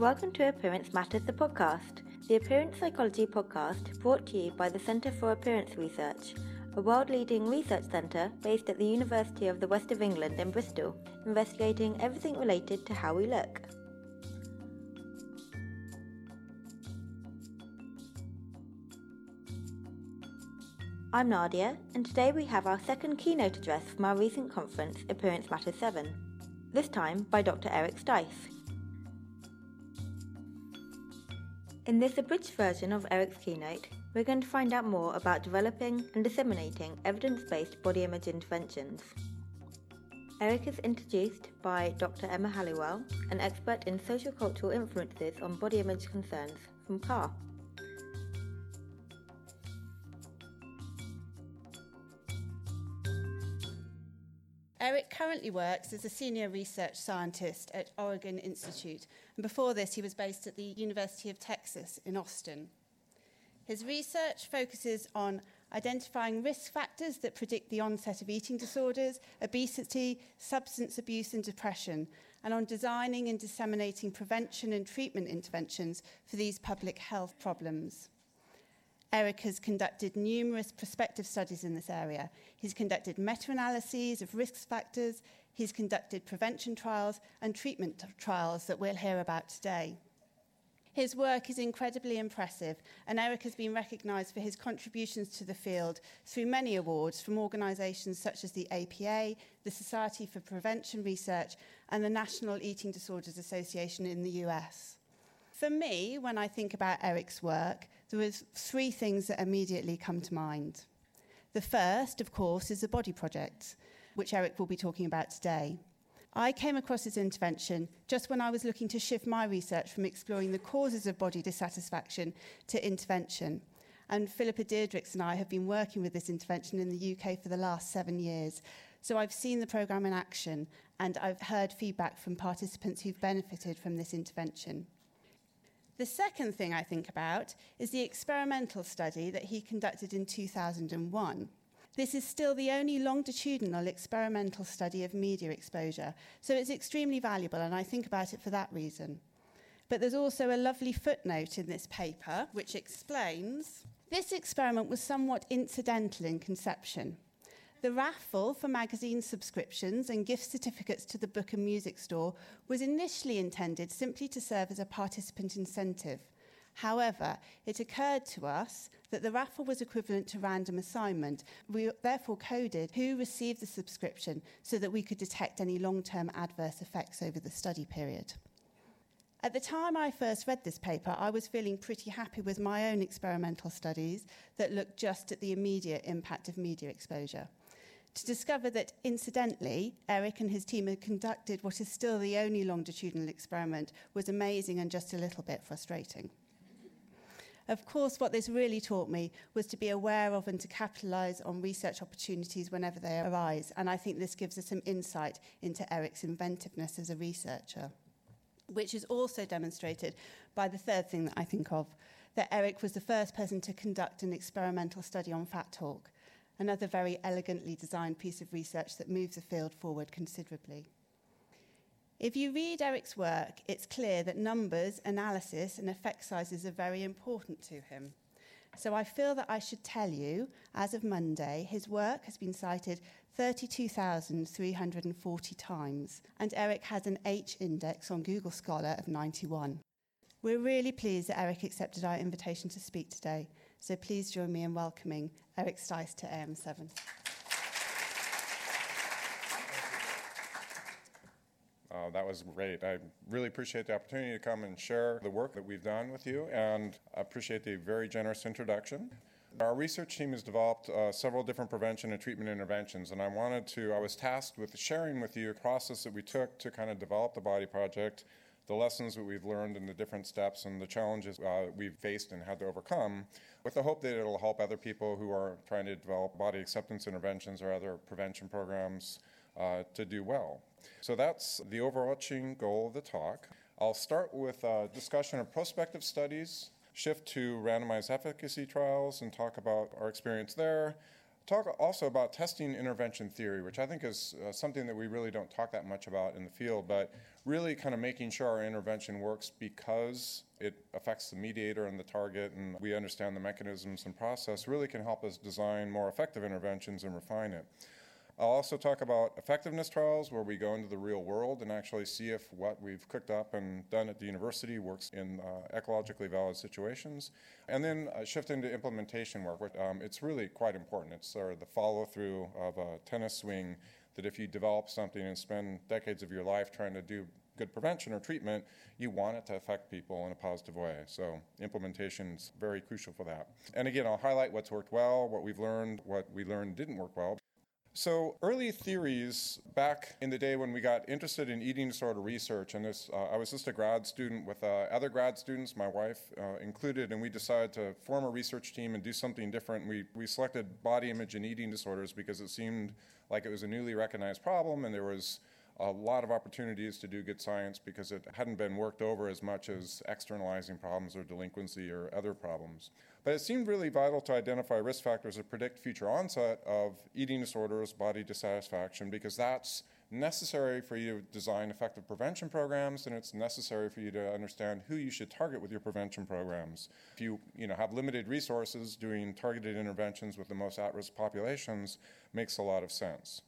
Welcome to Appearance Matters, the podcast, the appearance psychology podcast brought to you by the Centre for Appearance Research, a world leading research centre based at the University of the West of England in Bristol, investigating everything related to how we look. I'm Nadia, and today we have our second keynote address from our recent conference, Appearance Matters 7, this time by Dr. Eric Stice. In this abridged version of Eric's keynote, we're going to find out more about developing and disseminating evidence based body image interventions. Eric is introduced by Dr. Emma Halliwell, an expert in social cultural influences on body image concerns from CAR. Eric currently works as a senior research scientist at Oregon Institute, and before this, he was based at the University of Texas in Austin. His research focuses on identifying risk factors that predict the onset of eating disorders, obesity, substance abuse, and depression, and on designing and disseminating prevention and treatment interventions for these public health problems. Eric has conducted numerous prospective studies in this area. He's conducted meta analyses of risk factors, he's conducted prevention trials and treatment trials that we'll hear about today. His work is incredibly impressive, and Eric has been recognised for his contributions to the field through many awards from organisations such as the APA, the Society for Prevention Research, and the National Eating Disorders Association in the US. For me, when I think about Eric's work, there are three things that immediately come to mind. The first, of course, is the Body Project, which Eric will be talking about today. I came across this intervention just when I was looking to shift my research from exploring the causes of body dissatisfaction to intervention. And Phillippa Diedrichs and I have been working with this intervention in the UK for the last seven years. So I've seen the programme in action and I've heard feedback from participants who've benefited from this intervention. The second thing I think about is the experimental study that he conducted in 2001. This is still the only longitudinal experimental study of media exposure, so it's extremely valuable, and I think about it for that reason. But there's also a lovely footnote in this paper which explains this experiment was somewhat incidental in conception. The raffle for magazine subscriptions and gift certificates to the book and music store was initially intended simply to serve as a participant incentive. However, it occurred to us that the raffle was equivalent to random assignment. We therefore coded who received the subscription so that we could detect any long term adverse effects over the study period. At the time I first read this paper, I was feeling pretty happy with my own experimental studies that looked just at the immediate impact of media exposure to discover that, incidentally, Eric and his team had conducted what is still the only longitudinal experiment was amazing and just a little bit frustrating. Of course, what this really taught me was to be aware of and to capitalize on research opportunities whenever they arise, and I think this gives us some insight into Eric's inventiveness as a researcher, which is also demonstrated by the third thing that I think of that Eric was the first person to conduct an experimental study on fat talk another very elegantly designed piece of research that moves the field forward considerably. If you read Eric's work, it's clear that numbers, analysis, and effect sizes are very important to him. So I feel that I should tell you, as of Monday, his work has been cited 32,340 times, and Eric has an H index on Google Scholar of 91. We're really pleased that Eric accepted our invitation to speak today, so please join me in welcoming Eric Stice to AM7. Uh, that was great. I really appreciate the opportunity to come and share the work that we've done with you and appreciate the very generous introduction. Our research team has developed uh, several different prevention and treatment interventions, and I wanted to, I was tasked with sharing with you a process that we took to kind of develop the Body Project the lessons that we've learned and the different steps and the challenges uh, we've faced and had to overcome, with the hope that it'll help other people who are trying to develop body acceptance interventions or other prevention programs uh, to do well. So that's the overarching goal of the talk. I'll start with a discussion of prospective studies, shift to randomized efficacy trials, and talk about our experience there. Talk also about testing intervention theory, which I think is uh, something that we really don't talk that much about in the field, but really kind of making sure our intervention works because it affects the mediator and the target, and we understand the mechanisms and process, really can help us design more effective interventions and refine it. I'll also talk about effectiveness trials where we go into the real world and actually see if what we've cooked up and done at the university works in uh, ecologically valid situations. And then uh, shift into implementation work. Which, um, it's really quite important. It's sort of the follow through of a tennis swing that if you develop something and spend decades of your life trying to do good prevention or treatment, you want it to affect people in a positive way. So implementation is very crucial for that. And again, I'll highlight what's worked well, what we've learned, what we learned didn't work well. So, early theories back in the day when we got interested in eating disorder research, and this, uh, I was just a grad student with uh, other grad students, my wife uh, included, and we decided to form a research team and do something different. We, we selected body image and eating disorders because it seemed like it was a newly recognized problem and there was a lot of opportunities to do good science because it hadn't been worked over as much as externalizing problems or delinquency or other problems. But it seemed really vital to identify risk factors that predict future onset of eating disorders, body dissatisfaction, because that's necessary for you to design effective prevention programs and it's necessary for you to understand who you should target with your prevention programs. If you, you know, have limited resources, doing targeted interventions with the most at-risk populations makes a lot of sense.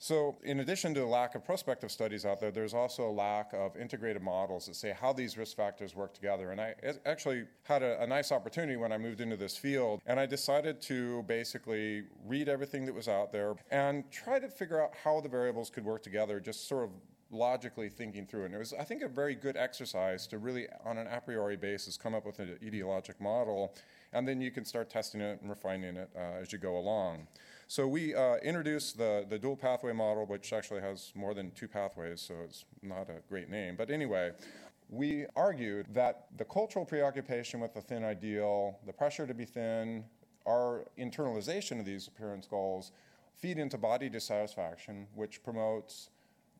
So, in addition to the lack of prospective studies out there, there's also a lack of integrated models that say how these risk factors work together. And I actually had a, a, nice opportunity when I moved into this field, and I decided to basically read everything that was out there and try to figure out how the variables could work together, just sort of logically thinking through. It. And it was, I think, a very good exercise to really, on an a priori basis, come up with an etiologic model, and then you can start testing it and refining it uh, as you go along. So we uh, introduced the, the dual pathway model, which actually has more than two pathways, so it's not a great name. But anyway, we argued that the cultural preoccupation with the thin ideal, the pressure to be thin, our internalization of these appearance goals feed into body dissatisfaction, which promotes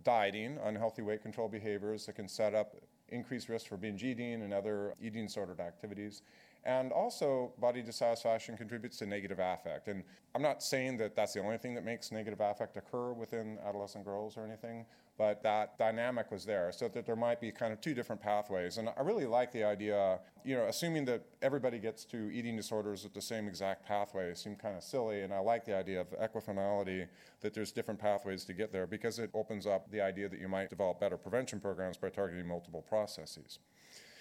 dieting, unhealthy weight control behaviors that can set up increased risk for binge eating and other eating disordered activities. And also, body dissatisfaction contributes to negative affect. And I'm not saying that that's the only thing that makes negative affect occur within adolescent girls or anything, but that dynamic was there, so that there might be kind of two different pathways. And I really like the idea, you know, assuming that everybody gets to eating disorders at the same exact pathway seemed kind of silly. And I like the idea of equifinality, that there's different pathways to get there, because it opens up the idea that you might develop better prevention programs by targeting multiple processes.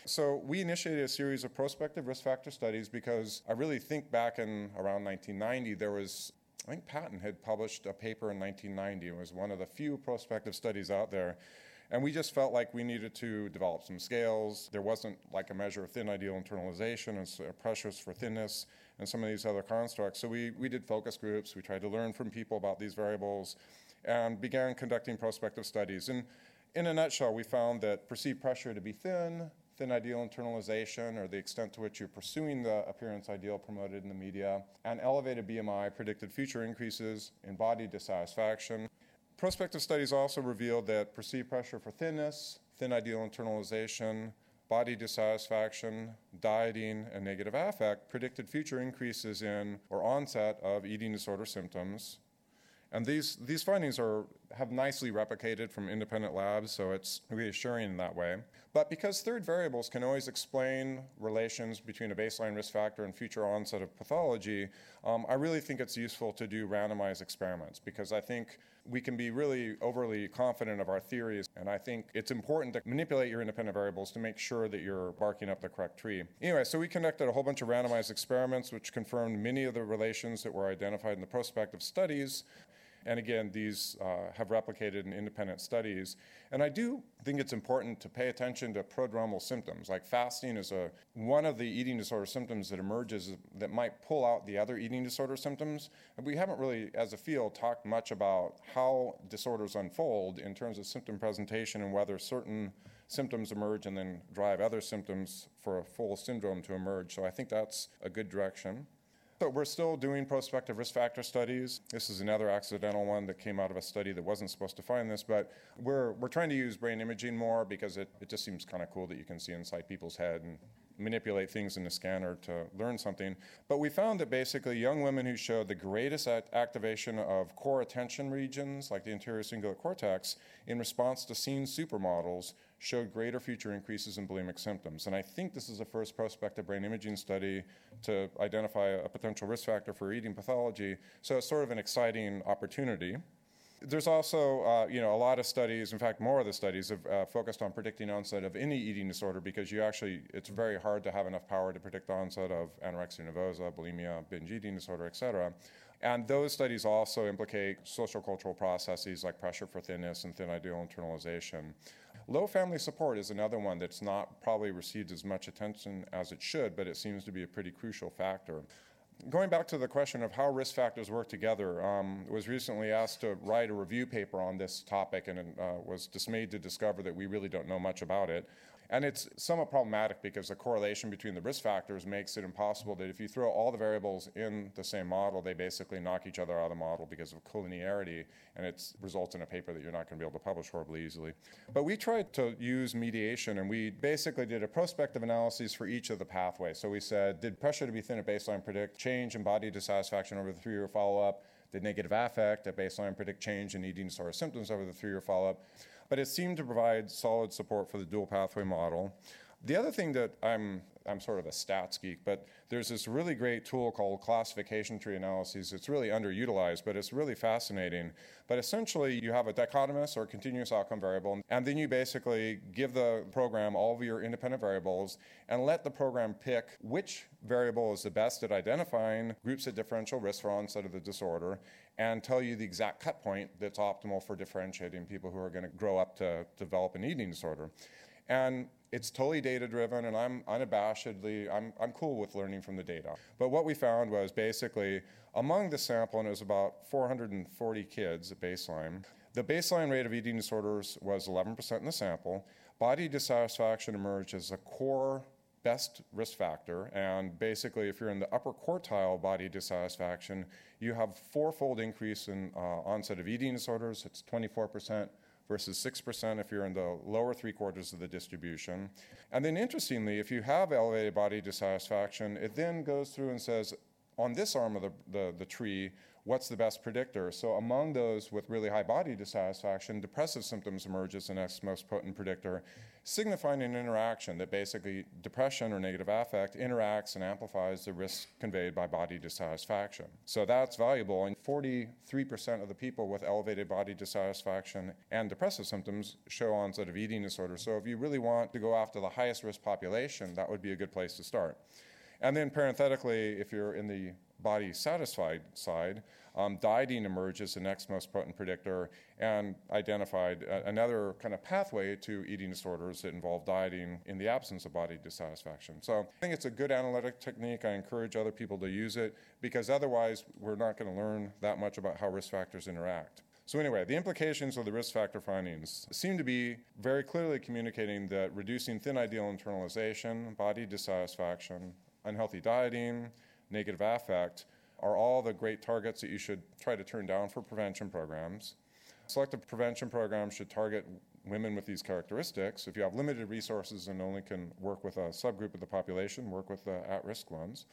So we initiated a series of prospective risk factor studies because I really think back in around 1990 there was I think Patton had published a paper in 1990. It was one of the few prospective studies out there. And we just felt like we needed to develop some scales. There wasn't like a measure of thin ideal internalization and pressures for thinness and some of these other constructs. So we, we did focus groups. We tried to learn from people about these variables and began conducting prospective studies. And in a nutshell, we found that perceived pressure to be thin, thin ideal internalization or the extent to which you're pursuing the appearance ideal promoted in the media, and elevated BMI predicted future increases in body dissatisfaction. Prospective studies also revealed that perceived pressure for thinness, thin ideal internalization, body dissatisfaction, dieting, and negative affect predicted future increases in or onset of eating disorder symptoms, and these, these findings are, have nicely replicated from independent labs, so it's reassuring in that way. But because third variables can always explain relations between a baseline risk factor and future onset of pathology, um, I really think it's useful to do randomized experiments because I think we can be really overly confident of our theories, and I think it's important to manipulate your independent variables to make sure that you're barking up the correct tree. Anyway, so we conducted a whole bunch of randomized experiments which confirmed many of the relations that were identified in the prospective studies. And again, these uh, have replicated in independent studies. And I do think it's important to pay attention to prodromal symptoms. Like fasting is a, one of the eating disorder symptoms that emerges that might pull out the other eating disorder symptoms. And we haven't really, as a field, talked much about how disorders unfold in terms of symptom presentation and whether certain symptoms emerge and then drive other symptoms for a full syndrome to emerge. So I think that's a good direction. So we're still doing prospective risk factor studies. This is another accidental one that came out of a study that wasn't supposed to find this, but we're, we're trying to use brain imaging more because it, it just seems kind of cool that you can see inside people's head and manipulate things in the scanner to learn something. But we found that basically young women who showed the greatest activation of core attention regions, like the anterior cingulate cortex, in response to seen supermodels, showed greater future increases in bulimic symptoms. And I think this is the first prospective brain imaging study to identify a potential risk factor for eating pathology. So it's sort of an exciting opportunity. There's also, uh, you know, a lot of studies. In fact, more of the studies have uh, focused on predicting onset of any eating disorder because you actually, it's very hard to have enough power to predict the onset of anorexia nervosa, bulimia, binge eating disorder, et cetera. And those studies also implicate social cultural processes like pressure for thinness and thin ideal internalization. Low family support is another one that's not probably received as much attention as it should, but it seems to be a pretty crucial factor. Going back to the question of how risk factors work together, um, was recently asked to write a review paper on this topic and uh, was dismayed to discover that we really don't know much about it. And it's somewhat problematic because the correlation between the risk factors makes it impossible that if you throw all the variables in the same model, they basically knock each other out of the model because of collinearity, and it results in a paper that you're not going to be able to publish horribly easily. But we tried to use mediation, and we basically did a prospective analysis for each of the pathways. So we said, did pressure to be thin at baseline predict change in body dissatisfaction over the three-year follow-up? Did negative affect at baseline predict change in eating disorder symptoms over the three-year follow-up? But it seemed to provide solid support for the dual pathway model. The other thing that I'm I'm sort of a stats geek, but there's this really great tool called classification tree analyses. It's really underutilized, but it's really fascinating. But essentially, you have a dichotomous or continuous outcome variable, and then you basically give the program all of your independent variables and let the program pick which variable is the best at identifying groups at differential risk for onset of the disorder and tell you the exact cut point that's optimal for differentiating people who are going to grow up to develop an eating disorder. And it's totally data driven, and I'm unabashedly, I'm, I'm cool with learning from the data. But what we found was basically among the sample, and it was about 440 kids at baseline, the baseline rate of eating disorders was 11% in the sample. Body dissatisfaction emerged as a core best risk factor. And basically, if you're in the upper quartile body dissatisfaction, you have fourfold increase in uh, onset of eating disorders. It's 24% versus 6% if you're in the lower three quarters of the distribution. And then interestingly, if you have elevated body dissatisfaction, it then goes through and says, on this arm of the, the, the tree, what's the best predictor? So among those with really high body dissatisfaction, depressive symptoms emerge as the next most potent predictor, signifying an interaction that basically depression or negative affect interacts and amplifies the risk conveyed by body dissatisfaction. So that's valuable. And 43% of the people with elevated body dissatisfaction and depressive symptoms show onset of eating disorder. So if you really want to go after the highest risk population, that would be a good place to start. And then parenthetically, if you're in the body satisfied side, um, dieting emerged as the next most potent predictor and identified a, another kind of pathway to eating disorders that involve dieting in the absence of body dissatisfaction. So I think it's a good analytic technique. I encourage other people to use it because otherwise we're not going to learn that much about how risk factors interact. So, anyway, the implications of the risk factor findings seem to be very clearly communicating that reducing thin ideal internalization, body dissatisfaction, unhealthy dieting, negative affect are all the great targets that you should try to turn down for prevention programs. Selective prevention programs should target women with these characteristics. If you have limited resources and only can work with a subgroup of the population, work with the at risk ones.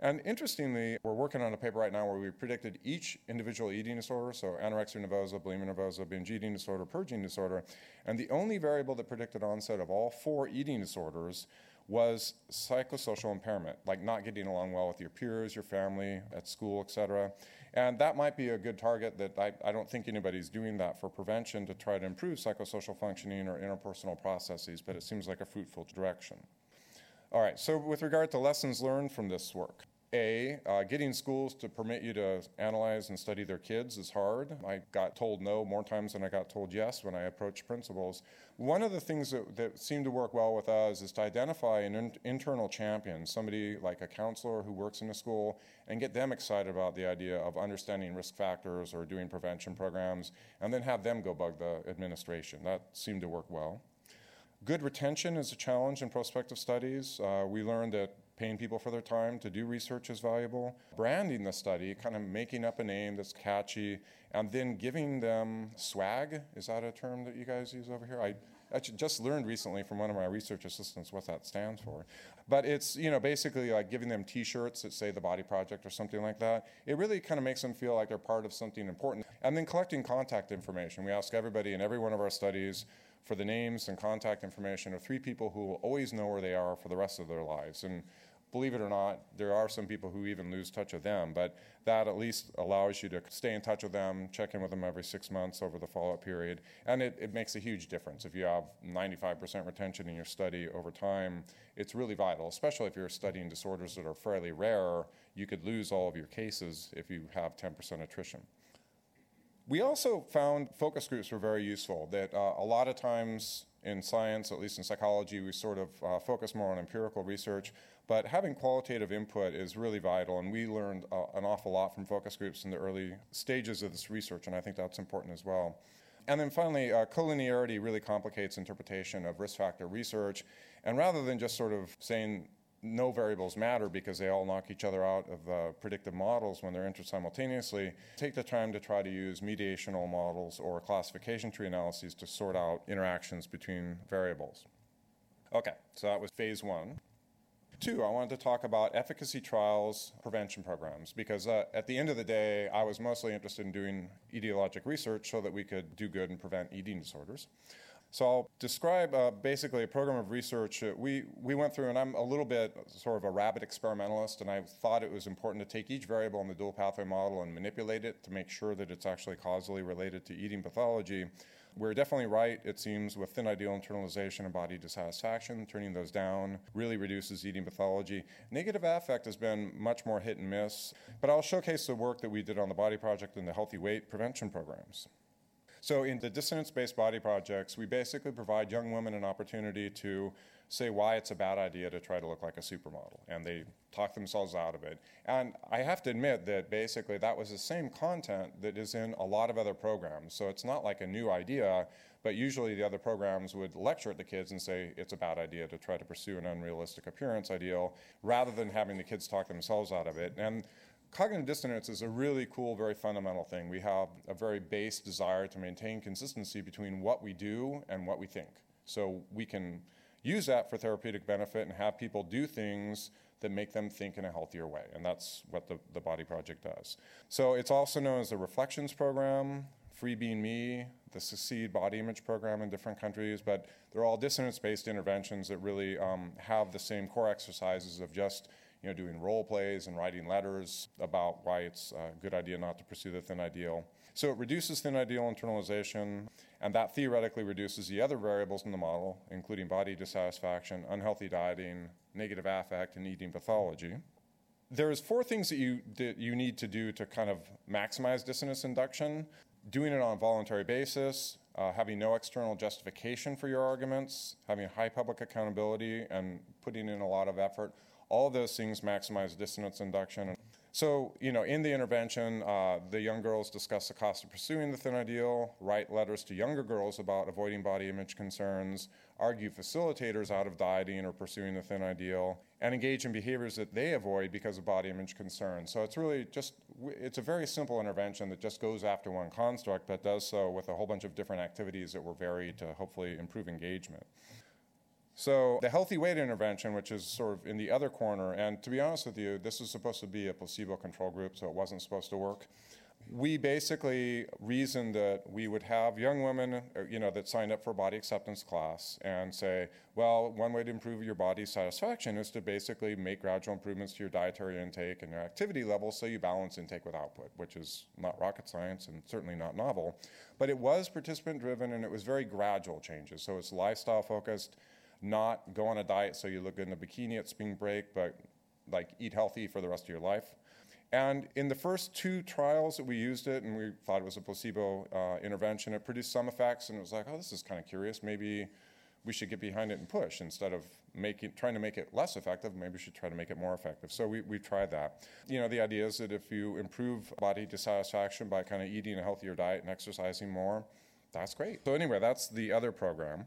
And interestingly, we're working on a paper right now where we predicted each individual eating disorder, so anorexia nervosa, bulimia nervosa, binge eating disorder, purging disorder, and the only variable that predicted onset of all four eating disorders was psychosocial impairment, like not getting along well with your peers, your family, at school, etc. And that might be a good target that I, I don't think anybody's doing that for prevention to try to improve psychosocial functioning or interpersonal processes, but it seems like a fruitful direction. All right, so with regard to lessons learned from this work, a, uh, getting schools to permit you to analyze and study their kids is hard. I got told no more times than I got told yes when I approached principals. One of the things that, that seemed to work well with us is to identify an in- internal champion, somebody like a counselor who works in a school, and get them excited about the idea of understanding risk factors or doing prevention programs, and then have them go bug the administration. That seemed to work well. Good retention is a challenge in prospective studies. Uh, we learned that paying people for their time to do research is valuable. Branding the study, kind of making up a name that's catchy, and then giving them swag. Is that a term that you guys use over here? I, actually just learned recently from one of my research assistants what that stands for. But it's, you know, basically like giving them t-shirts that say the Body Project or something like that. It really kind of makes them feel like they're part of something important. And then collecting contact information. We ask everybody in every one of our studies for the names and contact information of three people who will always know where they are for the rest of their lives. And believe it or not, there are some people who even lose touch of them, but that at least allows you to stay in touch with them, check in with them every six months over the follow up period. And it, it makes a huge difference. If you have 95% retention in your study over time, it's really vital, especially if you're studying disorders that are fairly rare. You could lose all of your cases if you have 10% attrition. We also found focus groups were very useful, that uh, a lot of times in science, at least in psychology, we sort of uh, focus more on empirical research. But having qualitative input is really vital, and we learned uh, an awful lot from focus groups in the early stages of this research, and I think that's important as well. And then finally, uh, collinearity really complicates interpretation of risk factor research. And rather than just sort of saying no variables matter because they all knock each other out of uh, predictive models when they're entered simultaneously, take the time to try to use mediational models or classification tree analyses to sort out interactions between variables. Okay, so that was phase one. Two, I wanted to talk about efficacy trials, prevention programs, because uh, at the end of the day, I was mostly interested in doing etiologic research so that we could do good and prevent eating disorders. So I'll describe uh, basically a program of research we, we went through, and I'm a little bit sort of a rabbit experimentalist, and I thought it was important to take each variable in the dual pathway model and manipulate it to make sure that it's actually causally related to eating pathology. We're definitely right, it seems, with thin ideal internalization and body dissatisfaction. Turning those down really reduces eating pathology. Negative affect has been much more hit and miss, but I'll showcase the work that we did on the Body Project and the healthy weight prevention programs. So, in the dissonance based body projects, we basically provide young women an opportunity to say why it's a bad idea to try to look like a supermodel, and they talk themselves out of it. And I have to admit that basically that was the same content that is in a lot of other programs. So, it's not like a new idea, but usually the other programs would lecture at the kids and say it's a bad idea to try to pursue an unrealistic appearance ideal rather than having the kids talk themselves out of it. And cognitive dissonance is a really cool, very fundamental thing. We have a very base desire to maintain consistency between what we do and what we think. So we can use that for therapeutic benefit and have people do things that make them think in a healthier way. And that's what the, the Body Project does. So it's also known as the Reflections Program, Free Being Me, the Succeed Body Image Program in different countries, but they're all dissonance based interventions that really um, have the same core exercises of just you know, doing role plays and writing letters about why it's a good idea not to pursue the thin ideal. So it reduces thin ideal internalization, and that theoretically reduces the other variables in the model, including body dissatisfaction, unhealthy dieting, negative affect, and eating pathology. There's four things that you, that you need to do to kind of maximize dissonance induction. Doing it on a voluntary basis, uh, having no external justification for your arguments, having high public accountability, and putting in a lot of effort all those things maximize dissonance induction. So, you know, in the intervention, uh, the young girls discuss the cost of pursuing the thin ideal, write letters to younger girls about avoiding body image concerns, argue facilitators out of dieting or pursuing the thin ideal, and engage in behaviors that they avoid because of body image concerns. So it's really just, it's a very simple intervention that just goes after one construct, but does so with a whole bunch of different activities that were varied to hopefully improve engagement. So the healthy weight intervention, which is sort of in the other corner, and to be honest with you, this was supposed to be a placebo control group, so it wasn't supposed to work. We basically reasoned that we would have young women, uh, you know, that signed up for body acceptance class and say, well, one way to improve your body satisfaction is to basically make gradual improvements to your dietary intake and your activity levels so you balance intake with output, which is not rocket science and certainly not novel. But it was participant driven and it was very gradual changes. So it's lifestyle focused not go on a diet so you look good in a bikini at spring break, but like eat healthy for the rest of your life. And in the first two trials that we used it, and we thought it was a placebo uh, intervention, it produced some effects, and it was like, oh, this is kind of curious. Maybe we should get behind it and push instead of making trying to make it less effective. Maybe we should try to make it more effective. So we we tried that. You know, the idea is that if you improve body dissatisfaction by kind of eating a healthier diet and exercising more, that's great. So anyway, that's the other program.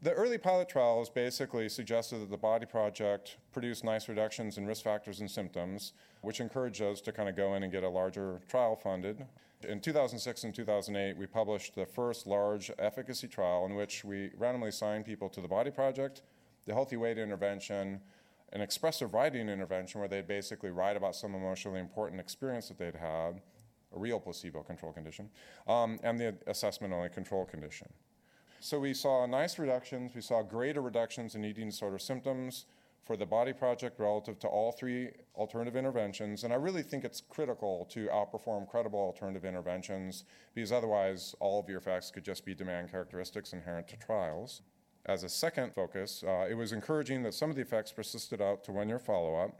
The early pilot trials basically suggested that the Body Project produced nice reductions in risk factors and symptoms, which encouraged us to kind of go in and get a larger trial funded. In 2006 and 2008, we published the first large efficacy trial in which we randomly assigned people to the Body Project, the Healthy Weight Intervention, an expressive writing intervention where they'd basically write about some emotionally important experience that they'd had, a real placebo control condition, um, and the assessment only control condition. So we saw nice reductions. We saw greater reductions in eating disorder symptoms for the Body Project relative to all three alternative interventions. And I really think it's critical to outperform credible alternative interventions because otherwise all of your effects could just be demand characteristics inherent to trials. As a second focus, uh, it was encouraging that some of the effects persisted out to one year follow up.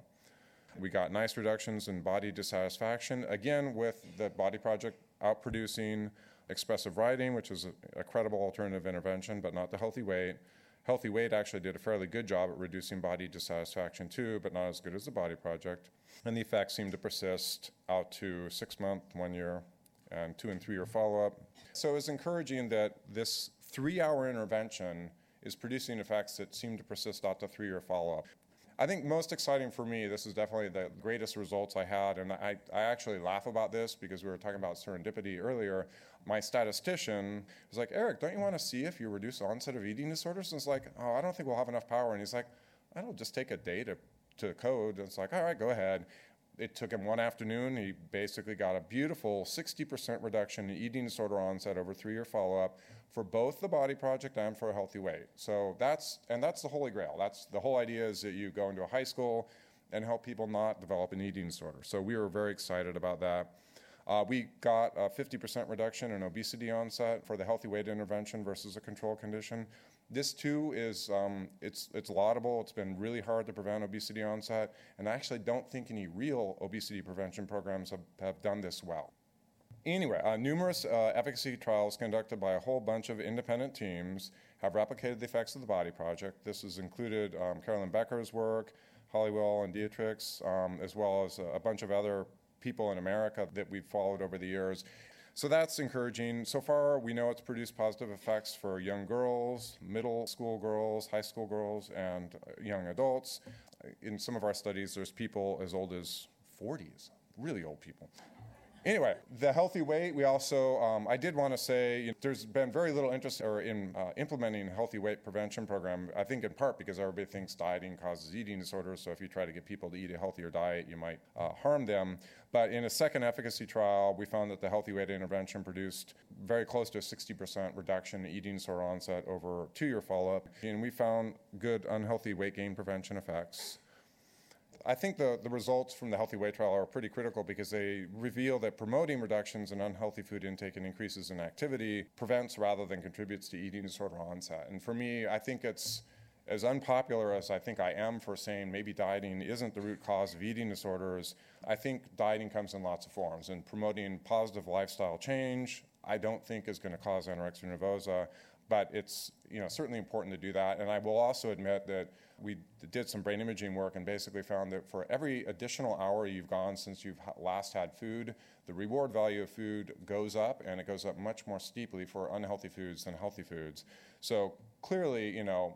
We got nice reductions in body dissatisfaction, again, with the Body Project outproducing expressive writing, which is a, a, credible alternative intervention, but not the healthy weight. Healthy weight actually did a fairly good job at reducing body dissatisfaction too, but not as good as the Body Project. And the effects seem to persist out to six month, one year, and two and three year follow up. So it's encouraging that this three hour intervention is producing effects that seem to persist out to three year follow up. I think most exciting for me, this is definitely the greatest results I had, and I, I actually laugh about this because we were talking about serendipity earlier. My statistician was like, Eric, don't you want to see if you reduce onset of eating disorders? And it's like, oh, I don't think we'll have enough power. And he's like, I don't just take a day to, to code. And it's like, all right, go ahead. It took him one afternoon. He basically got a beautiful 60% reduction in eating disorder onset over three year follow up for both the Body Project and for a healthy weight. So that's, and that's the holy grail. That's the whole idea is that you go into a high school and help people not develop an eating disorder. So we were very excited about that. Uh, we got a 50% reduction in obesity onset for the healthy weight intervention versus a control condition. This too is um, it's it's laudable. It's been really hard to prevent obesity onset, and I actually don't think any real obesity prevention programs have, have done this well. Anyway, uh, numerous uh, efficacy trials conducted by a whole bunch of independent teams have replicated the effects of the Body Project. This has included um, Carolyn Becker's work, Halliwell and Diedrichs', um, as well as a, bunch of other people in America that we've followed over the years. So that's encouraging. So far, we know it's produced positive effects for young girls, middle school girls, high school girls, and uh, young adults. In some of our studies, there's people as old as 40s, really old people. Anyway, the healthy weight, we also, um, I did want to say you know, there's been very little interest or in uh, implementing a healthy weight prevention program, I think in part because everybody thinks dieting causes eating disorders. So if you try to get people to eat a healthier diet, you might uh, harm them. But in a second efficacy trial, we found that the healthy weight intervention produced very close to a 60% reduction in eating disorder onset over two year follow up. And we found good unhealthy weight gain prevention effects. I think the, the results from the healthy weight trial are pretty critical because they reveal that promoting reductions in unhealthy food intake and increases in activity prevents rather than contributes to eating disorder onset. And for me, I think it's as unpopular as I think I am for saying maybe dieting isn't the root cause of eating disorders. I think dieting comes in lots of forms, and promoting positive lifestyle change, I don't think is going to cause anorexia nervosa, but it's you know certainly important to do that. And I will also admit that we did some brain imaging work and basically found that for every additional hour you've gone since you've last had food, the reward value of food goes up, and it goes up much more steeply for unhealthy foods than healthy foods. So clearly, you know,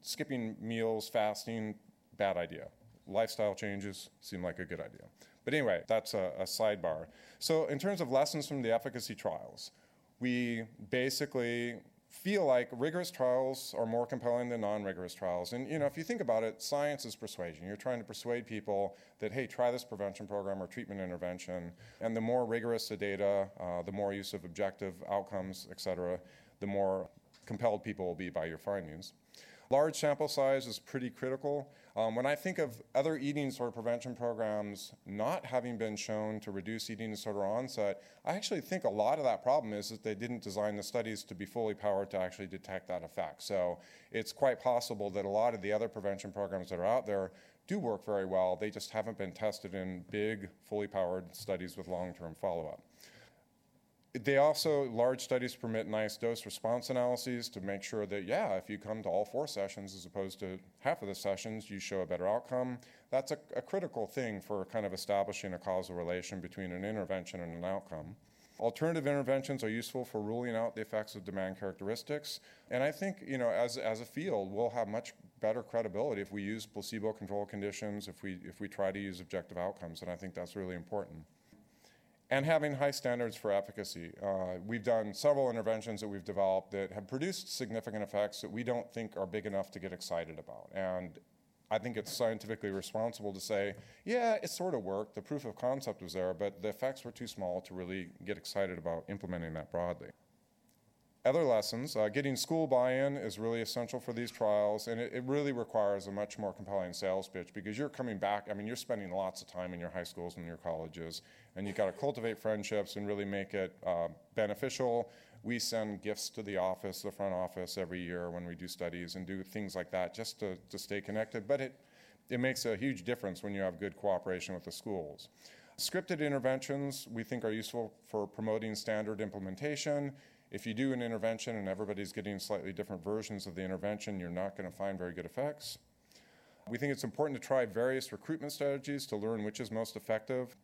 skipping meals, fasting, bad idea. Lifestyle changes seem like a good idea. But anyway, that's a, a sidebar. So, in terms of lessons from the efficacy trials, we basically feel like rigorous trials are more compelling than non-rigorous trials. And you know, if you think about it, science is persuasion. You're trying to persuade people that hey, try this prevention program or treatment intervention. And the more rigorous the data, uh, the more use of objective outcomes, et cetera, the more compelled people will be by your findings. Large sample size is pretty critical. Um, when I think of other eating disorder prevention programs not having been shown to reduce eating disorder onset, I actually think a lot of that problem is that they didn't design the studies to be fully powered to actually detect that effect. So it's quite possible that a lot of the other prevention programs that are out there do work very well. They just haven't been tested in big, fully powered studies with long term follow up. They also, large studies permit nice dose response analyses to make sure that, yeah, if you come to all four sessions as opposed to half of the sessions, you show a better outcome. That's a, a critical thing for kind of establishing a causal relation between an intervention and an outcome. Alternative interventions are useful for ruling out the effects of demand characteristics. And I think, you know, as, as a field, we'll have much better credibility if we use placebo control conditions, if we, if we try to use objective outcomes. And I think that's really important. And having high standards for efficacy. Uh, we've done several interventions that we've developed that have produced significant effects that we don't think are big enough to get excited about. And I think it's scientifically responsible to say, yeah, it sort of worked. The proof of concept was there, but the effects were too small to really get excited about implementing that broadly. Other lessons uh, getting school buy in is really essential for these trials, and it, it, really requires a much more compelling sales pitch because you're coming back. I mean, you're spending lots of time in your high schools and your colleges, and you've got to cultivate friendships and really make it uh, beneficial we send gifts to the office, the front office, every year when we do studies and do things like that just to, to stay connected. But it, it makes a huge difference when you have good cooperation with the schools. Scripted interventions we think are useful for promoting standard implementation. If you do an intervention and everybody's getting slightly different versions of the intervention, you're not going to find very good effects. We think it's important to try various recruitment strategies to learn which is most effective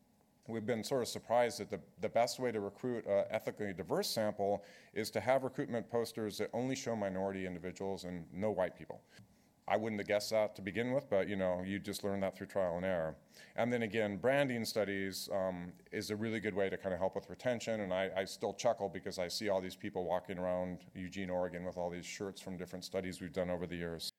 we've been sort of surprised that the, the best way to recruit an ethically diverse sample is to have recruitment posters that only show minority individuals and no white people. I wouldn't have guessed that to begin with, but you know, you just learn that through trial and error. And then again, branding studies um, is a really good way to kind of help with retention. And I, I, still chuckle because I see all these people walking around Eugene, Oregon with all these shirts from different studies we've done over the years.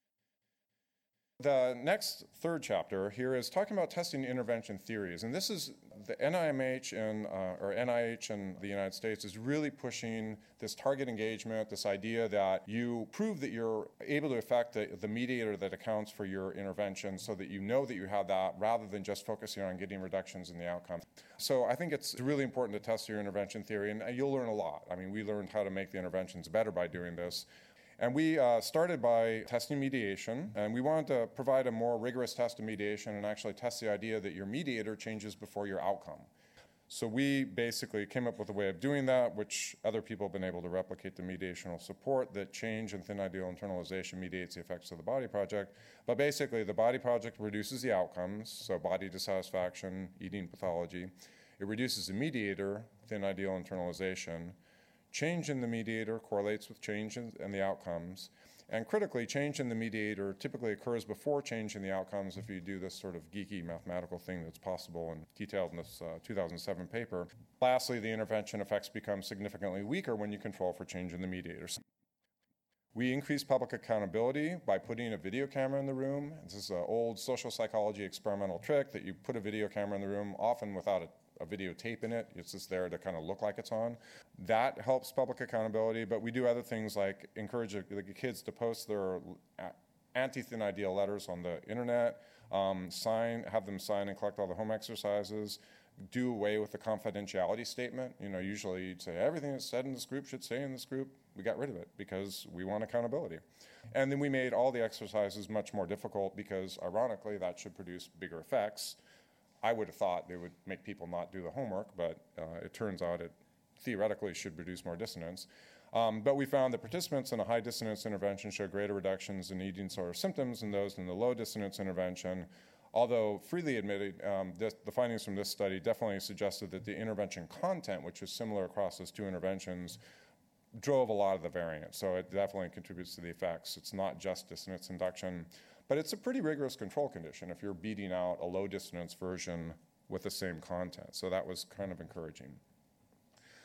The next third chapter here is talking about testing intervention theories, and this is the NIMH uh, or NIH in the United States is really pushing this target engagement, this idea that you prove that you're able to affect the, the mediator that accounts for your intervention, so that you know that you have that, rather than just focusing on getting reductions in the outcome. So I think it's really important to test your intervention theory, and you'll learn a lot. I mean, we learned how to make the interventions better by doing this. And we uh, started by testing mediation, and we wanted to provide a more rigorous test of mediation and actually test the idea that your mediator changes before your outcome. So we basically came up with a way of doing that, which other people have been able to replicate the mediational support that change and thin ideal internalization mediates the effects of the body project. But basically, the body project reduces the outcomes, so body dissatisfaction, eating pathology. It reduces the mediator, thin ideal internalization, Change in the mediator correlates with change in, in, the outcomes. And critically, change in the mediator typically occurs before change in the outcomes if you do this sort of geeky mathematical thing that's possible and detailed in this uh, 2007 paper. Lastly, the intervention effects become significantly weaker when you control for change in the mediator. We increase public accountability by putting a video camera in the room. This is an old social psychology experimental trick that you put a video camera in the room, often without a a videotape in it. It's just there to kind of look like it's on. That helps public accountability, but we do other things like encourage the kids to post their anti-thin ideal letters on the internet, um, sign, have them sign and collect all the home exercises, do away with the confidentiality statement. You know, usually you'd say everything that's said in this group should stay in this group. We got rid of it because we want accountability. And then we made all the exercises much more difficult because, ironically, that should produce bigger effects. I would have thought they would make people not do the homework, but uh, it turns out it theoretically should reduce more dissonance. Um, but we found that participants in a high dissonance intervention show greater reductions in eating disorder symptoms than those in the low dissonance intervention. Although freely admitted, um, this, the findings from this study definitely suggested that the intervention content, which is similar across those two interventions, drove a lot of the variance. So it definitely contributes to the effects. It's not just dissonance induction. But it's a pretty rigorous control condition if you're beating out a low dissonance version with the same content. So that was kind of encouraging.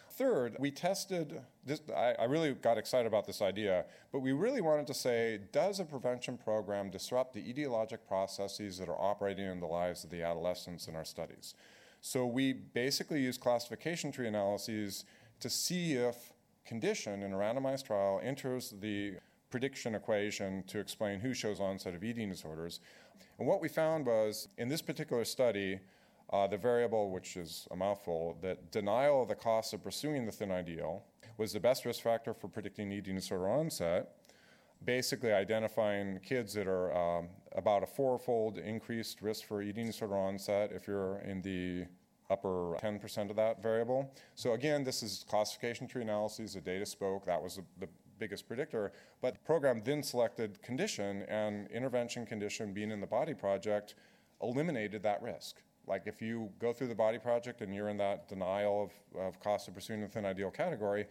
Third, we tested this. I, I, really got excited about this idea, but we really wanted to say does a prevention program disrupt the etiologic processes that are operating in the lives of the adolescents in our studies? So we basically use classification tree analyses to see if condition in a randomized trial enters the prediction equation to explain who shows onset of eating disorders. And what we found was in this particular study, uh, the variable, which is a mouthful, that denial of the cost of pursuing the thin ideal was the best risk factor for predicting eating disorder onset. Basically, identifying kids that are um, about a fourfold increased risk for eating disorder onset if you're in the upper 10% of that variable. So, again, this is classification tree analyses. The data spoke. That was the, the biggest predictor. But the program then selected condition, and intervention condition being in the body project eliminated that risk. like if you go through the body project and you're in that denial of, of cost of pursuing the thin ideal category,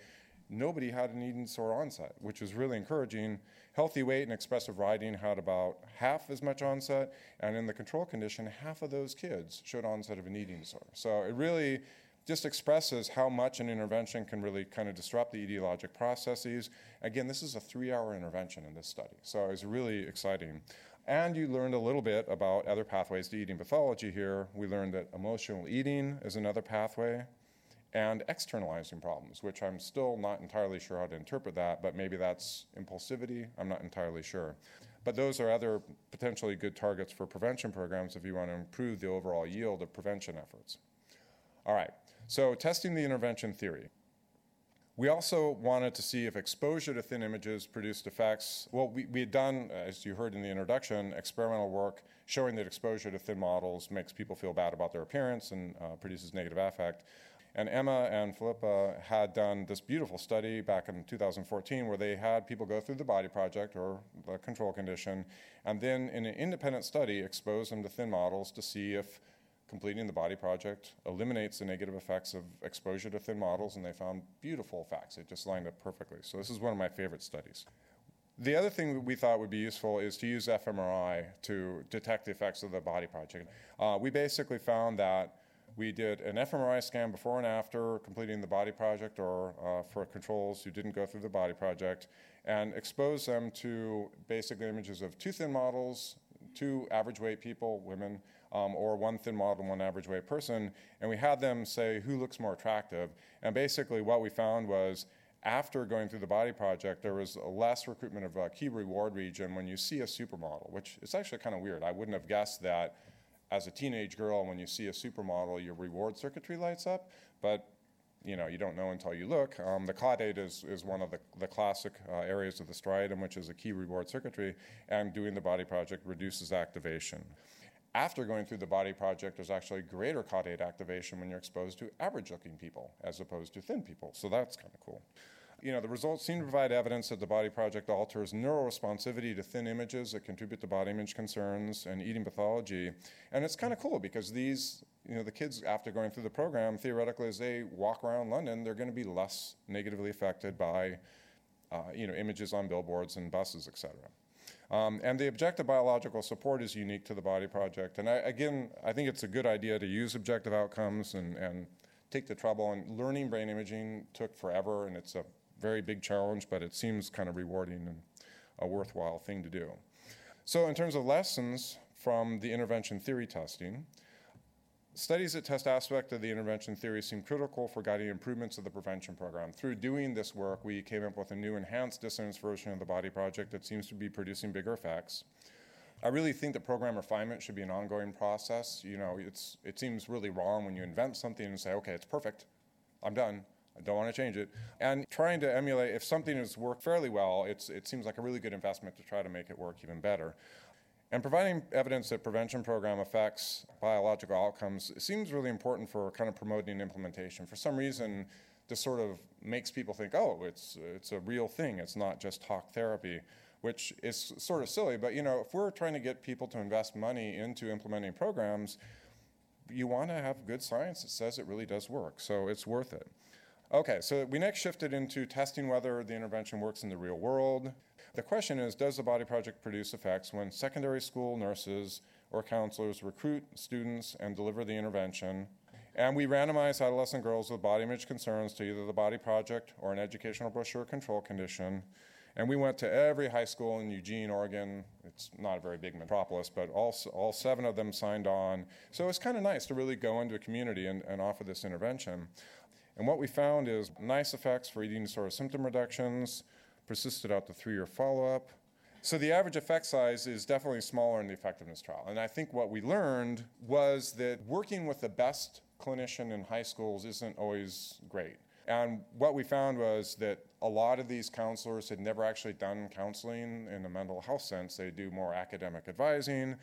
nobody had an eating sore onset, which was really encouraging. Healthy weight and expressive writing had about half as much onset, and in the control condition, half of those kids showed onset of an eating disorder. So it really just expresses how much an intervention can really kind of disrupt the etiologic processes. Again, this is a three hour intervention in this study, so it's really exciting. And you learned a little bit about other pathways to eating pathology here. We learned that emotional eating is another pathway, and externalizing problems, which I'm still not entirely sure how to interpret that, but maybe that's impulsivity. I'm not entirely sure. But those are other potentially good targets for prevention programs if you want to improve the overall yield of prevention efforts. All right, so testing the intervention theory. We also wanted to see if exposure to thin images produced effects. Well, we, we had done, as you heard in the introduction, experimental work showing that exposure to thin models makes people feel bad about their appearance and uh, produces negative affect. And Emma and Phillippa had done this beautiful study back in 2014 where they had people go through the body project or the control condition, and then in an independent study expose them to thin models to see if completing the body project eliminates the negative effects of exposure to thin models, and they found beautiful effects. It just lined up perfectly. So this is one of my favorite studies. The other thing that we thought would be useful is to use fMRI to detect the effects of the body project. Uh, we basically found that we did an fMRI scan before and after completing the body project or uh, for controls who didn't go through the body project and exposed them to basically images of two thin models, two average weight people, women, um, or one thin model and one average weight person. And we had them say who looks more attractive. And basically, what we found was after going through the body project, there was less recruitment of a key reward region when you see a supermodel, which is actually kind of weird. I wouldn't have guessed that as a teenage girl, when you see a supermodel, your reward circuitry lights up, but you know, you don't know until you look. Um, the caudate is, is one of the, the classic uh, areas of the striatum, which is a key reward circuitry, and doing the body project reduces activation. After going through the body project, there's actually greater caudate activation when you're exposed to average looking people as opposed to thin people. So that's kind of cool you know, the results seem to provide evidence that the body project alters neuroresponsivity to thin images that contribute to body image concerns and eating pathology. And it's kind of cool because these, you know, the kids after going through the program, theoretically, as they walk around London, they're going to be less negatively affected by, uh, you know, images on billboards and buses, et cetera. Um, and the objective biological support is unique to the body project. And I, again, I think it's a good idea to use objective outcomes and, and take the trouble. And learning brain imaging took forever, and it's a very big challenge, but it seems kind of rewarding and a worthwhile thing to do. So, in terms of lessons from the intervention theory testing, studies that test aspects of the intervention theory seem critical for guiding improvements of the prevention program. Through doing this work, we came up with a new enhanced dissonance version of the body project that seems to be producing bigger effects. I really think that program refinement should be an ongoing process. You know, it's, it seems really wrong when you invent something and say, okay, it's perfect, I'm done. I don't want to change it. And trying to emulate, if something has worked fairly well, it's, it seems like a really good investment to try to make it work even better. And providing evidence that prevention program affects biological outcomes seems really important for kind of promoting implementation. For some reason, this sort of makes people think, oh, it's, it's a real thing. It's not just talk therapy, which is sort of silly. But, you know, if we're trying to get people to invest money into implementing programs, you want to have good science that says it really does work. So it's worth it. Okay, so we next shifted into testing whether the intervention works in the real world. The question is Does the Body Project produce effects when secondary school nurses or counselors recruit students and deliver the intervention? And we randomized adolescent girls with body image concerns to either the Body Project or an educational brochure control condition. And we went to every high school in Eugene, Oregon. It's not a very big metropolis, but all, all seven of them signed on. So it's kind of nice to really go into a community and, and offer this intervention. And what we found is nice effects for eating disorder symptom reductions, persisted out to three year follow up. So the average effect size is definitely smaller in the effectiveness trial. And I think what we learned was that working with the best clinician in high schools isn't always great. And what we found was that a lot of these counselors had never actually done counseling in a mental health sense. They do more academic advising,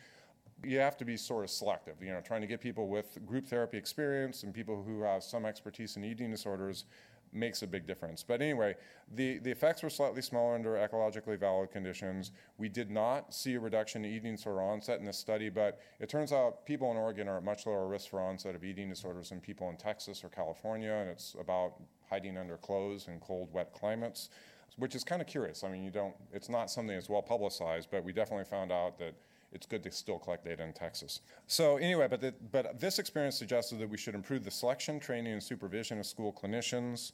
you have to be sort of selective, you know, trying to get people with group therapy experience and people who have some expertise in eating disorders. Makes a big difference. But anyway, the, the effects were slightly smaller under ecologically valid conditions. We did not see a reduction in eating disorder onset in this study, but it turns out people in Oregon are at much lower risk for onset of eating disorders than people in Texas or California, and it's about hiding under clothes in cold, wet climates, which is kind of curious. I mean, you don't, it's not something that's well publicized, but we definitely found out that it's good to still collect data in Texas. So anyway, but, the, but this experience suggested that we should improve the selection, training, and supervision of school clinicians.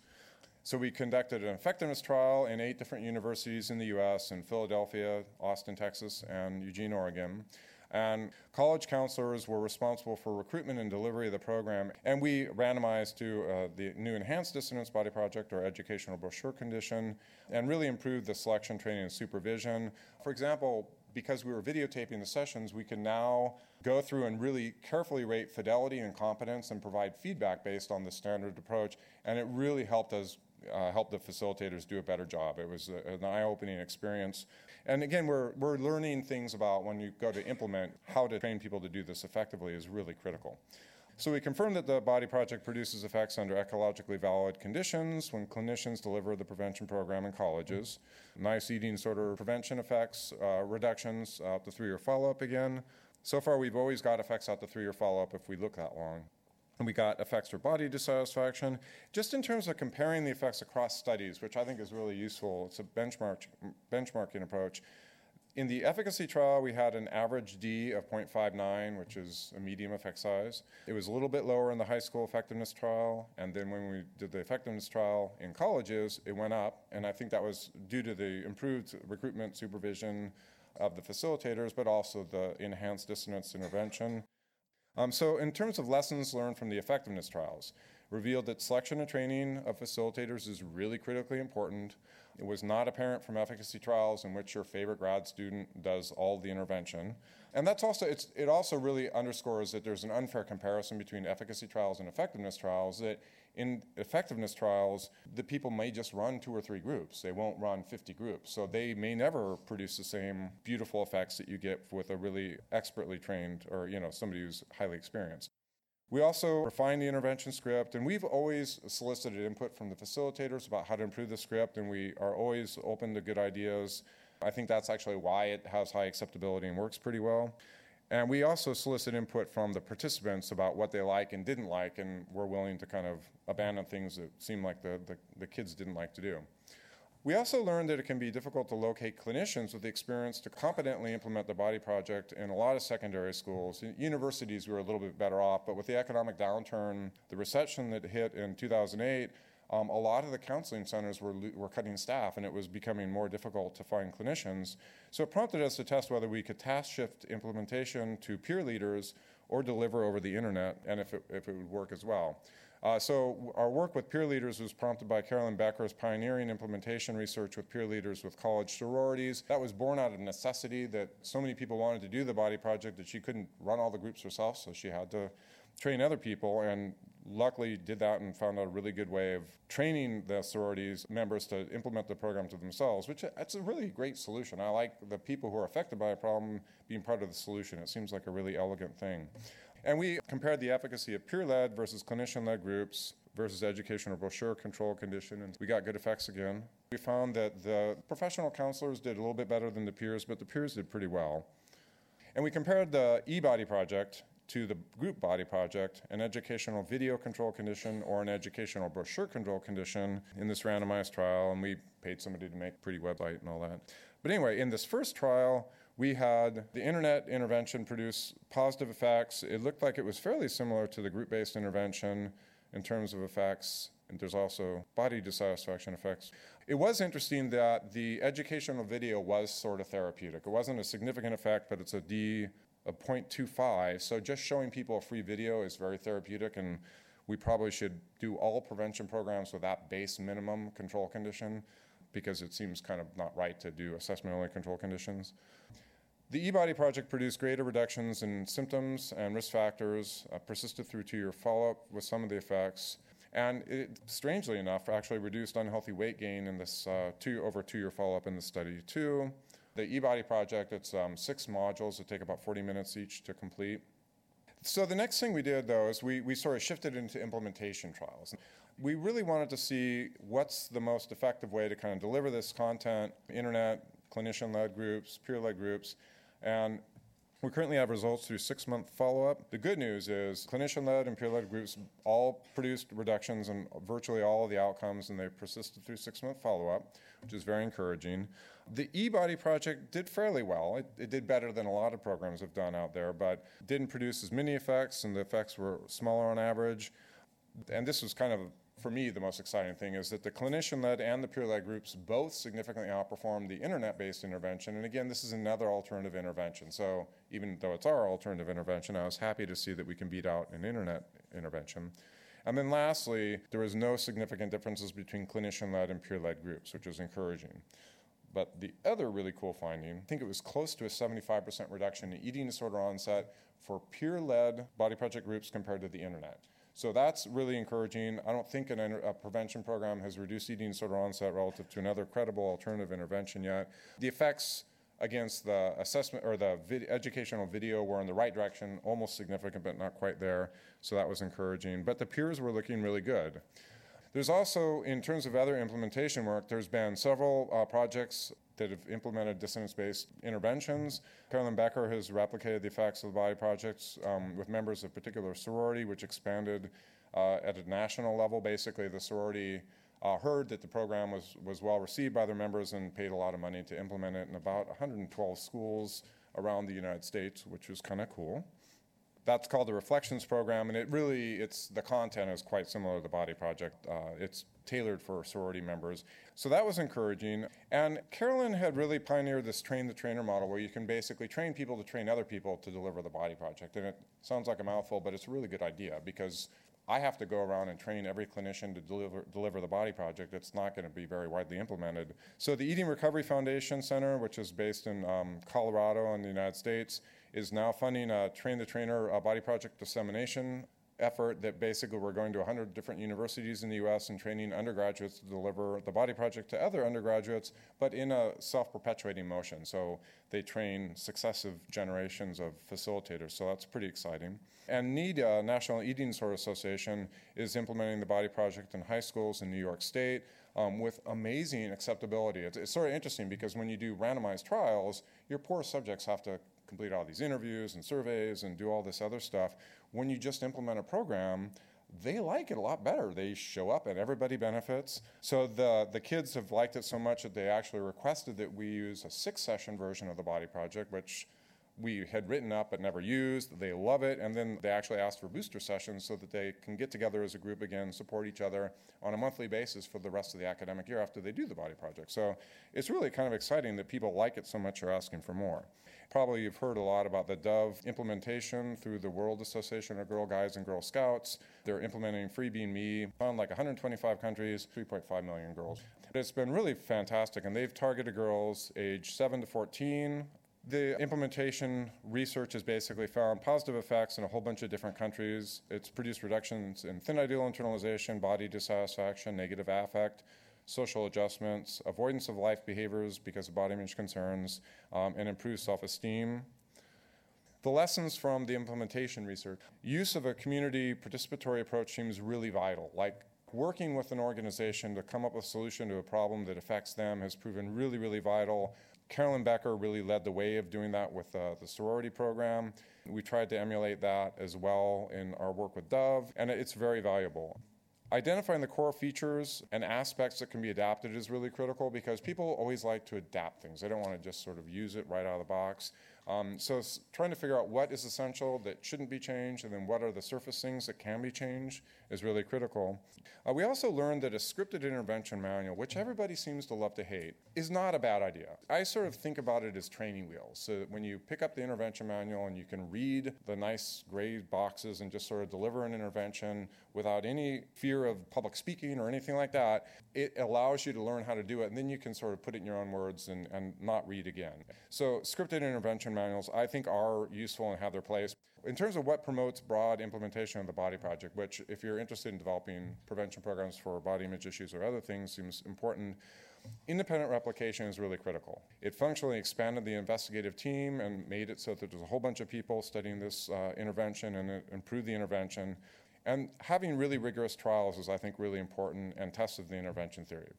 So we conducted an effectiveness trial in eight different universities in the U.S. in Philadelphia, Austin, Texas, and Eugene, Oregon. And college counselors were responsible for recruitment and delivery of the program. And we randomized to uh, the new Enhanced Dissonance Body Project or Educational Brochure Condition and really improved the selection, training, and supervision. For example, because we were videotaping the sessions, we can now go through and really carefully rate fidelity and competence and provide feedback based on the standard approach. And it really helped us. Uh, help the facilitators do a better job. It was a, an eye opening experience. And again, we're, we're learning things about when you go to implement how to train people to do this effectively is really critical. So we confirmed that the Body Project produces effects under ecologically valid conditions when clinicians deliver the prevention program in colleges. Nice eating disorder prevention effects, uh, reductions out the three-year follow-up again. So far, we've always got effects out the three-year follow-up if we look that long. And we got effects for body dissatisfaction. Just in terms of comparing the effects across studies, which I think is really useful, it's a benchmark, benchmarking approach. In the efficacy trial, we had an average D of 0.59, which is a medium effect size. It was a little bit lower in the high school effectiveness trial, and then when we did the effectiveness trial in colleges, it went up, and I think that was due to the improved recruitment supervision of the facilitators, but also the enhanced dissonance intervention. Um, so, in terms of lessons learned from the effectiveness trials, revealed that selection and training of facilitators is really critically important. It was not apparent from efficacy trials in which your favorite grad student does all the intervention. And that's also, it also really underscores that there's an unfair comparison between efficacy trials and effectiveness trials, that in effectiveness trials, the people may just run two or three groups. They won't run 50 groups. So they may never produce the same beautiful effects that you get with a really expertly trained or, you know, somebody who's highly experienced. We also refine the intervention script, and we've always solicited input from the facilitators about how to improve the script, and we are always open to good ideas. I think that's actually why it has high acceptability and works pretty well. And we also solicit input from the participants about what they like and didn't like, and we're willing to kind of abandon things that seem like the, the, the kids didn't like to do. We also learned that it can be difficult to locate clinicians with the experience to competently implement the body project in a lot of secondary schools. In universities, we were a little bit better off, but with the economic downturn, the recession that hit in 2008, um, a lot of the counseling centers were, were cutting staff and it was becoming more difficult to find clinicians. So it prompted us to test whether we could task shift implementation to peer leaders or deliver over the internet and if it, if it would work as well. Uh, so our work with peer leaders was prompted by Carolyn Becker's pioneering implementation research with peer leaders with college sororities. That was born out of necessity that so many people wanted to do the body project that she couldn't run all the groups herself, so she had to train other people and luckily did that and found out a really good way of training the sororities members to implement the program to themselves which that's a really great solution. I like the people who are affected by a problem being part of the solution. It seems like a really elegant thing and we compared the efficacy of peer led versus clinician led groups versus educational brochure control condition, and we got good effects again. We found that the professional counselors did a little bit better than the peers, but the peers did pretty well. And we compared the e-body project to the group body project, an educational video control condition or an educational brochure control condition in this randomized trial, and we paid somebody to make pretty website and all that. But anyway, in this first trial, we had the internet intervention produce positive effects. It looked like it was fairly similar to the group based intervention in terms of effects. And there's also body dissatisfaction effects. It was interesting that the educational video was sort of therapeutic. It wasn't a significant effect, but it's a D of 0.25. So just showing people a free video is very therapeutic, and we probably should do all prevention programs with that base minimum control condition because it seems kind of not right to do assessment only control conditions. The eBody project produced greater reductions in symptoms and risk factors, uh, persisted through two year follow up with some of the effects, and it, strangely enough, actually reduced unhealthy weight gain in this uh, two, over two year follow up in the study, too. The eBody project, it's um, six modules that take about 40 minutes each to complete. So the next thing we did, though, is we, we sort of shifted into implementation trials. We really wanted to see what's the most effective way to kind of deliver this content, internet, clinician-led groups, peer-led groups, and we currently have results through six month follow up. The good news is clinician led and peer led groups all produced reductions in virtually all of the outcomes, and they persisted through six month follow up, which is very encouraging. The eBody project did fairly well. It, it, did better than a lot of programs have done out there, but didn't produce as many effects, and the effects were smaller on average. And this was kind of for me, the most exciting thing is that the clinician led and the peer led groups both significantly outperformed the internet based intervention. And again, this is another alternative intervention. So even though it's our alternative intervention, I was happy to see that we can beat out an internet intervention. And then lastly, there was no significant differences between clinician led and peer led groups, which is encouraging. But the other really cool finding, I think it was close to a 75% reduction in eating disorder onset for peer led body project groups compared to the internet. So that's really encouraging. I don't think an, a prevention program has reduced eating disorder onset relative to another credible alternative intervention yet. The effects against the assessment or the vid- educational video were in the right direction, almost significant, but not quite there. So that was encouraging. But the peers were looking really good. There's also, in terms of other implementation work, there's been several uh, projects that have implemented dissonance-based interventions. Carolyn Becker has replicated the effects of the body projects um, with members of particular sorority, which expanded uh, at a national level. Basically, the sorority uh, heard that the program was, was well received by their members and paid a lot of money to implement it in about 112 schools around the United States, which was kind of cool. That's called the Reflections Program, and it really, it's the content is quite similar to the Body Project. Uh, it's tailored for sorority members. So that was encouraging. And Carolyn had really pioneered this train the trainer model where you can basically train people to train other people to deliver the Body Project. And it sounds like a mouthful, but it's a really good idea because I have to go around and train every clinician to deliver, deliver the body project. It's not going to be very widely implemented. So, the Eating Recovery Foundation Center, which is based in um, Colorado in the United States, is now funding a Train the Trainer uh, body project dissemination effort that basically we're going to 100 different universities in the US and training undergraduates to deliver the body project to other undergraduates, but in a self perpetuating motion. So they train successive generations of facilitators. So that's pretty exciting. And NEDA, National Eating Disorder Association, is implementing the body project in high schools in New York State. Um, with amazing acceptability. It's, it's sort of interesting because when you do randomized trials, your poor subjects have to complete all these interviews and surveys and do all this other stuff. When you just implement a program, they like it a lot better. They show up and everybody benefits. So the, the kids have liked it so much that they actually requested that we use a six session version of the Body Project, which we had written up but never used. They love it. And then they actually asked for booster sessions so that they can get together as a group again, support each other on a monthly basis for the rest of the academic year after they do the body project. So it's really kind of exciting that people like it so much are asking for more. Probably you've heard a lot about the Dove implementation through the World Association of Girl Guides and Girl Scouts. They're implementing Free Being Me on like 125 countries, 3.5 million girls. It's been really fantastic, and they've targeted girls age 7 to 14, the implementation research has basically found positive effects in a whole bunch of different countries. It's produced reductions in thin ideal internalization, body dissatisfaction, negative affect, social adjustments, avoidance of life behaviors because of body image concerns, um, and improved self esteem. The lessons from the implementation research use of a community participatory approach seems really vital. Like working with an organization to come up with a solution to a problem that affects them has proven really, really vital. Carolyn Becker really led the way of doing that with uh, the sorority program. We tried to emulate that as well in our work with Dove, and it's very valuable. Identifying the core features and aspects that can be adapted is really critical because people always like to adapt things. They don't want to just sort of use it right out of the box. Um, so trying to figure out what is essential that shouldn't be changed and then what are the surface things that can be changed is really critical. Uh, we also learned that a scripted intervention manual, which everybody seems to love to hate, is not a bad idea. I sort of think about it as training wheels. So when you pick up the intervention manual and you can read the nice gray boxes and just sort of deliver an intervention without any fear of public speaking or anything like that, it allows you to learn how to do it and then you can sort of put it in your own words and, and not read again. So scripted intervention manuals, I think, are useful and have their place. In terms of what promotes broad implementation of the Body Project, which, if you're interested in developing prevention programs for body image issues or other things, seems important. independent replication is really critical. It functionally expanded the investigative team and made it so that there's a whole bunch of people studying this uh, intervention and it improved the intervention. And having really rigorous trials is, I think, really important and tested the intervention theory.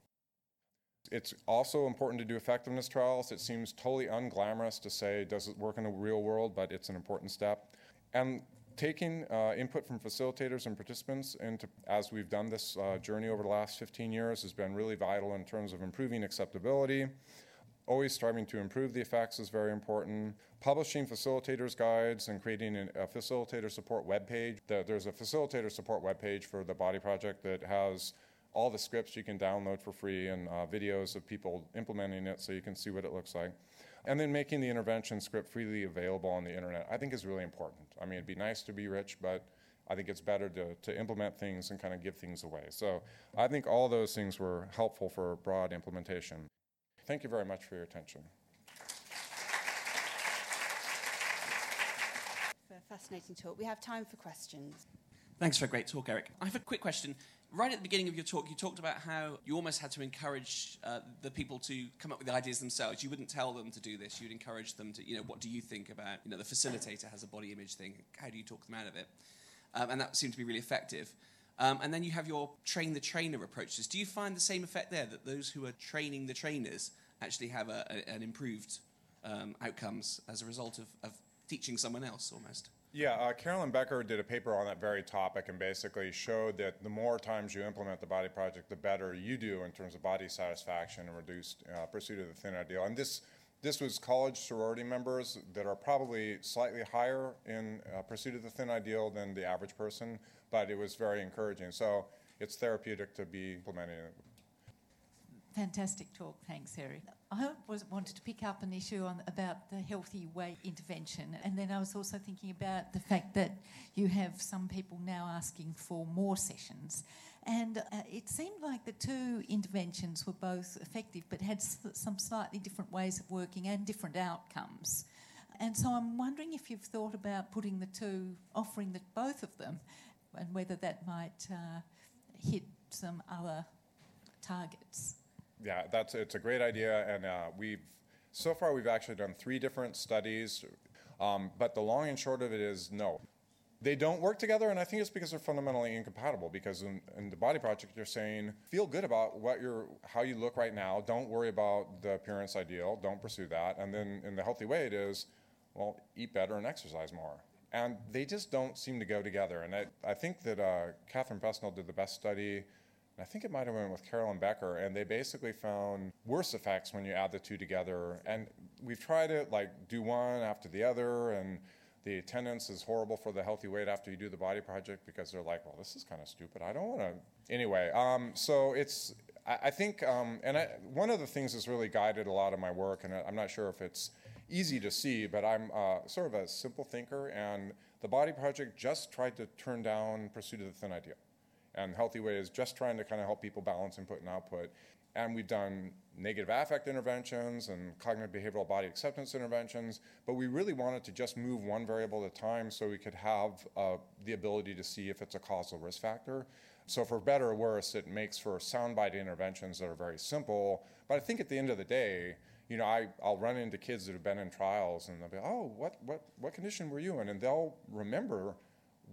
It's also important to do effectiveness trials. It seems totally unglamorous to say, does it work in the real world, but it's an important step. And taking uh, input from facilitators and participants into, as we've done this uh, journey over the last 15 years has been really vital in terms of improving acceptability. Always striving to improve the effects is very important. Publishing facilitators guides and creating a facilitator support webpage. The, there's a facilitator support webpage for the Body Project that has all the scripts you can download for free and uh, videos of people implementing it so you can see what it looks like. And then making the intervention script freely available on the internet, I think is really important. I mean, it'd be nice to be rich, but I think it's better to, to implement things and kind of give things away. So I think all those things were helpful for broad implementation. Thank you very much for your attention. For a fascinating talk. We have time for questions. Thanks for a great talk, Eric. I have a quick question right at the beginning of your talk, you talked about how you almost had to encourage uh, the people to come up with the ideas themselves. You wouldn't tell them to do this. You'd encourage them to, you know, what do you think about, you know, the facilitator has a body image thing. How do you talk them out of it? Um, and that seemed to be really effective. Um, and then you have your train the trainer approaches. Do you find the same effect there that those who are training the trainers actually have a, a, an improved um, outcomes as a result of, of teaching someone else almost? Yeah, uh, Carolyn Becker did a paper on that very topic and basically showed that the more times you implement the body project, the better you do in terms of body satisfaction and reduced uh, pursuit of the thin ideal. And this this was college sorority members that are probably slightly higher in uh, pursuit of the thin ideal than the average person, but it was very encouraging. So it's therapeutic to be implementing it Fantastic talk, thanks, Eric. I was, wanted to pick up an issue on, about the healthy weight intervention, and then I was also thinking about the fact that you have some people now asking for more sessions. And uh, it seemed like the two interventions were both effective but had some slightly different ways of working and different outcomes. And so I'm wondering if you've thought about putting the two, offering the, both of them, and whether that might uh, hit some other targets yeah, that's it's a great idea, and uh, we've so far we've actually done three different studies, um, but the long and short of it is no. They don't work together, and I think it's because they're fundamentally incompatible. Because in, in the body project, you're saying feel good about what you're, how you look right now. Don't worry about the appearance ideal. Don't pursue that. And then in the healthy weight, it is, well, eat better and exercise more. And they just don't seem to go together. And I, I think that uh, Katherine Presnell did the best study I think it might have been with Carolyn Becker, and they basically found worse effects when you add the two together. And we've tried it like do one after the other, and the attendance is horrible for the healthy weight after you do the body project because they're like, well, this is kind of stupid. I don't want to. Anyway, um, so it's, I, think, um, and I, one of the things that's really guided a lot of my work, and I'm not sure if it's easy to see, but I'm uh, sort of a simple thinker, and the body project just tried to turn down pursuit of the thin ideal. And Healthy Weight is just trying to kind of help people balance input and output. And we've done negative affect interventions and cognitive behavioral body acceptance interventions, but we really wanted to just move one variable at a time so we could have uh, the ability to see if it's a causal risk factor. So, for better or worse, it makes for soundbite interventions that are very simple. But I think at the end of the day, you know, I, I'll run into kids that have been in trials and they'll be, oh, what, what, what condition were you in? And they'll remember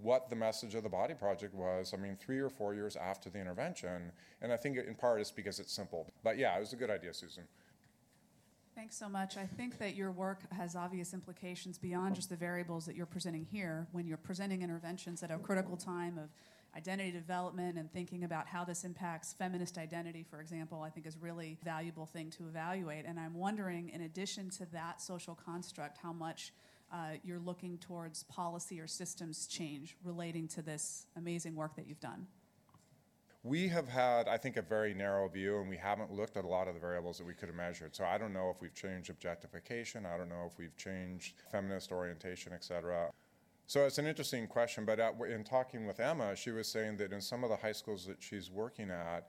what the message of the Body Project was, I mean, three or four years after the intervention. And I think in part it's because it's simple. But yeah, it was a good idea, Susan. Thanks so much. I think that your work has obvious implications beyond just the variables that you're presenting here. When you're presenting interventions at a critical time of identity development and thinking about how this impacts feminist identity, for example, I think is really valuable thing to evaluate. And I'm wondering, in addition to that social construct, how much uh, you're looking towards policy or systems change relating to this amazing work that you've done? We have had, I think, a very narrow view, and we haven't looked at a lot of the variables that we could have measured. So I don't know if we've changed objectification. I don't know if we've changed feminist orientation, et cetera. So it's an interesting question. But at, in talking with Emma, she was saying that in some of the high schools that she's working at,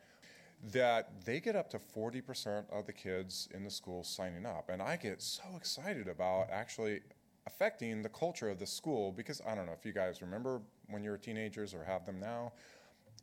that they get up to 40% of the kids in the school signing up. And I get so excited about actually affecting the culture of the school because I don't know if you guys remember when you were teenagers or have them now.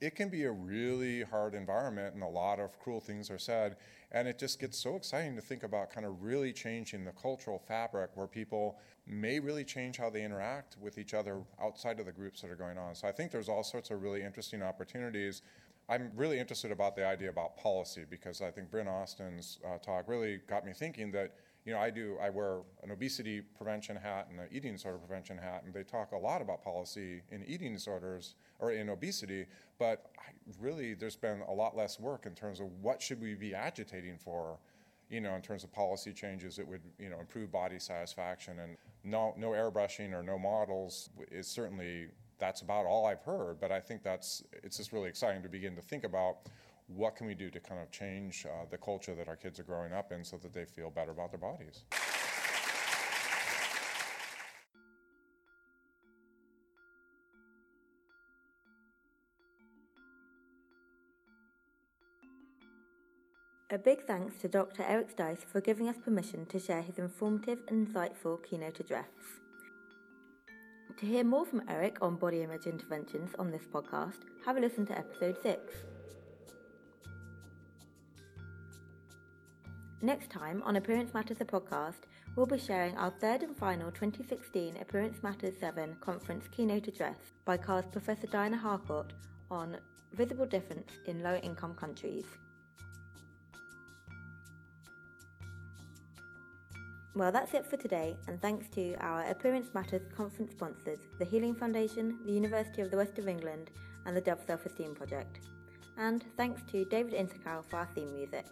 it can be a really hard environment and a lot of cruel things are said. And it just gets so exciting to think about kind of really changing the cultural fabric where people may really change how they interact with each other outside of the groups that are going on. So I think there's all sorts of really interesting opportunities. I'm really interested about the idea about policy because I think Bryn Austin's uh, talk really got me thinking that you know, I do, I wear an obesity prevention hat and an eating disorder prevention hat, and they talk a lot about policy in eating disorders or in obesity, but I, really there's been a lot less work in terms of what should we be agitating for, you know, in terms of policy changes that would, you know, improve body satisfaction and no, no airbrushing or no models is certainly, that's about all I've heard, but I think that's, it's just really exciting to begin to think about what can we do to kind of change uh, the culture that our kids are growing up in so that they feel better about their bodies. A big thanks to Dr. Eric Stice for giving us permission to share his informative and insightful keynote address. To hear more from Eric on body image interventions on this podcast, have a listen to episode 6. Next time on Appearance Matters the podcast, we'll be sharing our third and final 2016 Appearance Matters 7 conference keynote address by CAR's Professor Diana Harcourt on visible difference in low income countries. Well, that's it for today, and thanks to our Appearance Matters conference sponsors, the Healing Foundation, the University of the West of England, and the Dove Self Esteem Project. And thanks to David Intercal for our theme music.